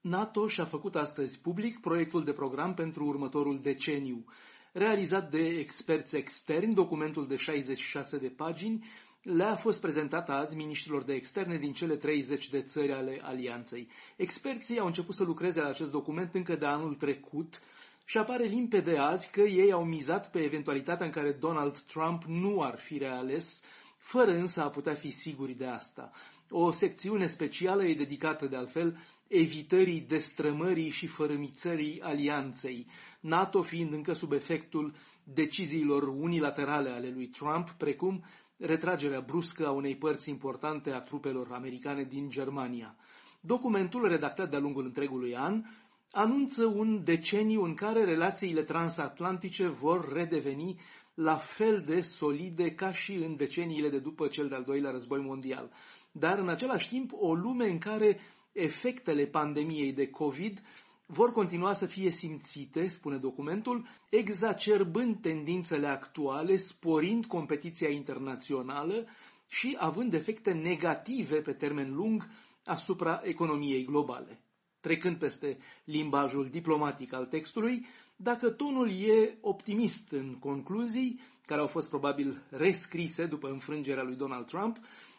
NATO și-a făcut astăzi public proiectul de program pentru următorul deceniu. Realizat de experți externi, documentul de 66 de pagini le-a fost prezentat azi miniștrilor de externe din cele 30 de țări ale alianței. Experții au început să lucreze la acest document încă de anul trecut și apare limpede azi că ei au mizat pe eventualitatea în care Donald Trump nu ar fi reales fără însă a putea fi siguri de asta. O secțiune specială e dedicată de altfel evitării destrămării și fărâmițării alianței, NATO fiind încă sub efectul deciziilor unilaterale ale lui Trump, precum retragerea bruscă a unei părți importante a trupelor americane din Germania. Documentul, redactat de-a lungul întregului an, anunță un deceniu în care relațiile transatlantice vor redeveni la fel de solide ca și în deceniile de după cel de-al doilea război mondial, dar în același timp o lume în care efectele pandemiei de COVID vor continua să fie simțite, spune documentul, exacerbând tendințele actuale, sporind competiția internațională și având efecte negative pe termen lung asupra economiei globale. Trecând peste limbajul diplomatic al textului, dacă tonul e optimist în concluzii, care au fost probabil rescrise după înfrângerea lui Donald Trump,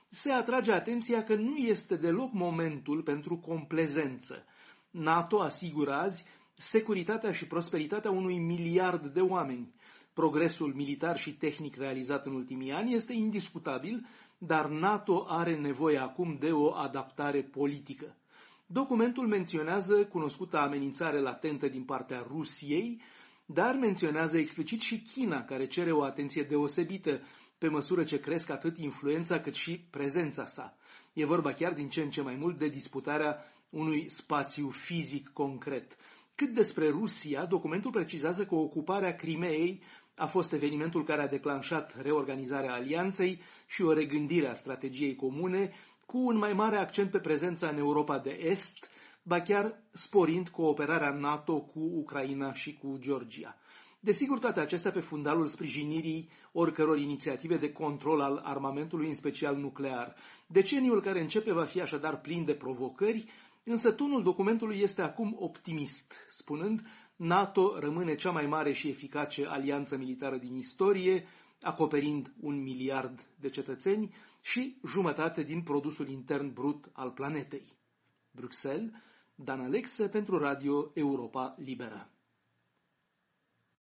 se atrage atenția că nu este deloc momentul pentru complezență. NATO asigură azi securitatea și prosperitatea unui miliard de oameni. Progresul militar și tehnic realizat în ultimii ani este indiscutabil, dar NATO are nevoie acum de o adaptare politică. Documentul menționează cunoscuta amenințare latentă din partea Rusiei, dar menționează explicit și China, care cere o atenție deosebită pe măsură ce cresc atât influența cât și prezența sa. E vorba chiar din ce în ce mai mult de disputarea unui spațiu fizic concret. Cât despre Rusia, documentul precizează că ocuparea Crimeei a fost evenimentul care a declanșat reorganizarea alianței și o regândire a strategiei comune, cu un mai mare accent pe prezența în Europa de Est, ba chiar sporind cooperarea NATO cu Ucraina și cu Georgia. Desigur, toate acestea pe fundalul sprijinirii oricăror inițiative de control al armamentului, în special nuclear. Deceniul care începe va fi așadar plin de provocări, însă tonul documentului este acum optimist, spunând NATO rămâne cea mai mare și eficace alianță militară din istorie, acoperind un miliard de cetățeni și jumătate din produsul intern brut al planetei. Bruxelles, Dan Alexe pentru Radio Europa Liberă.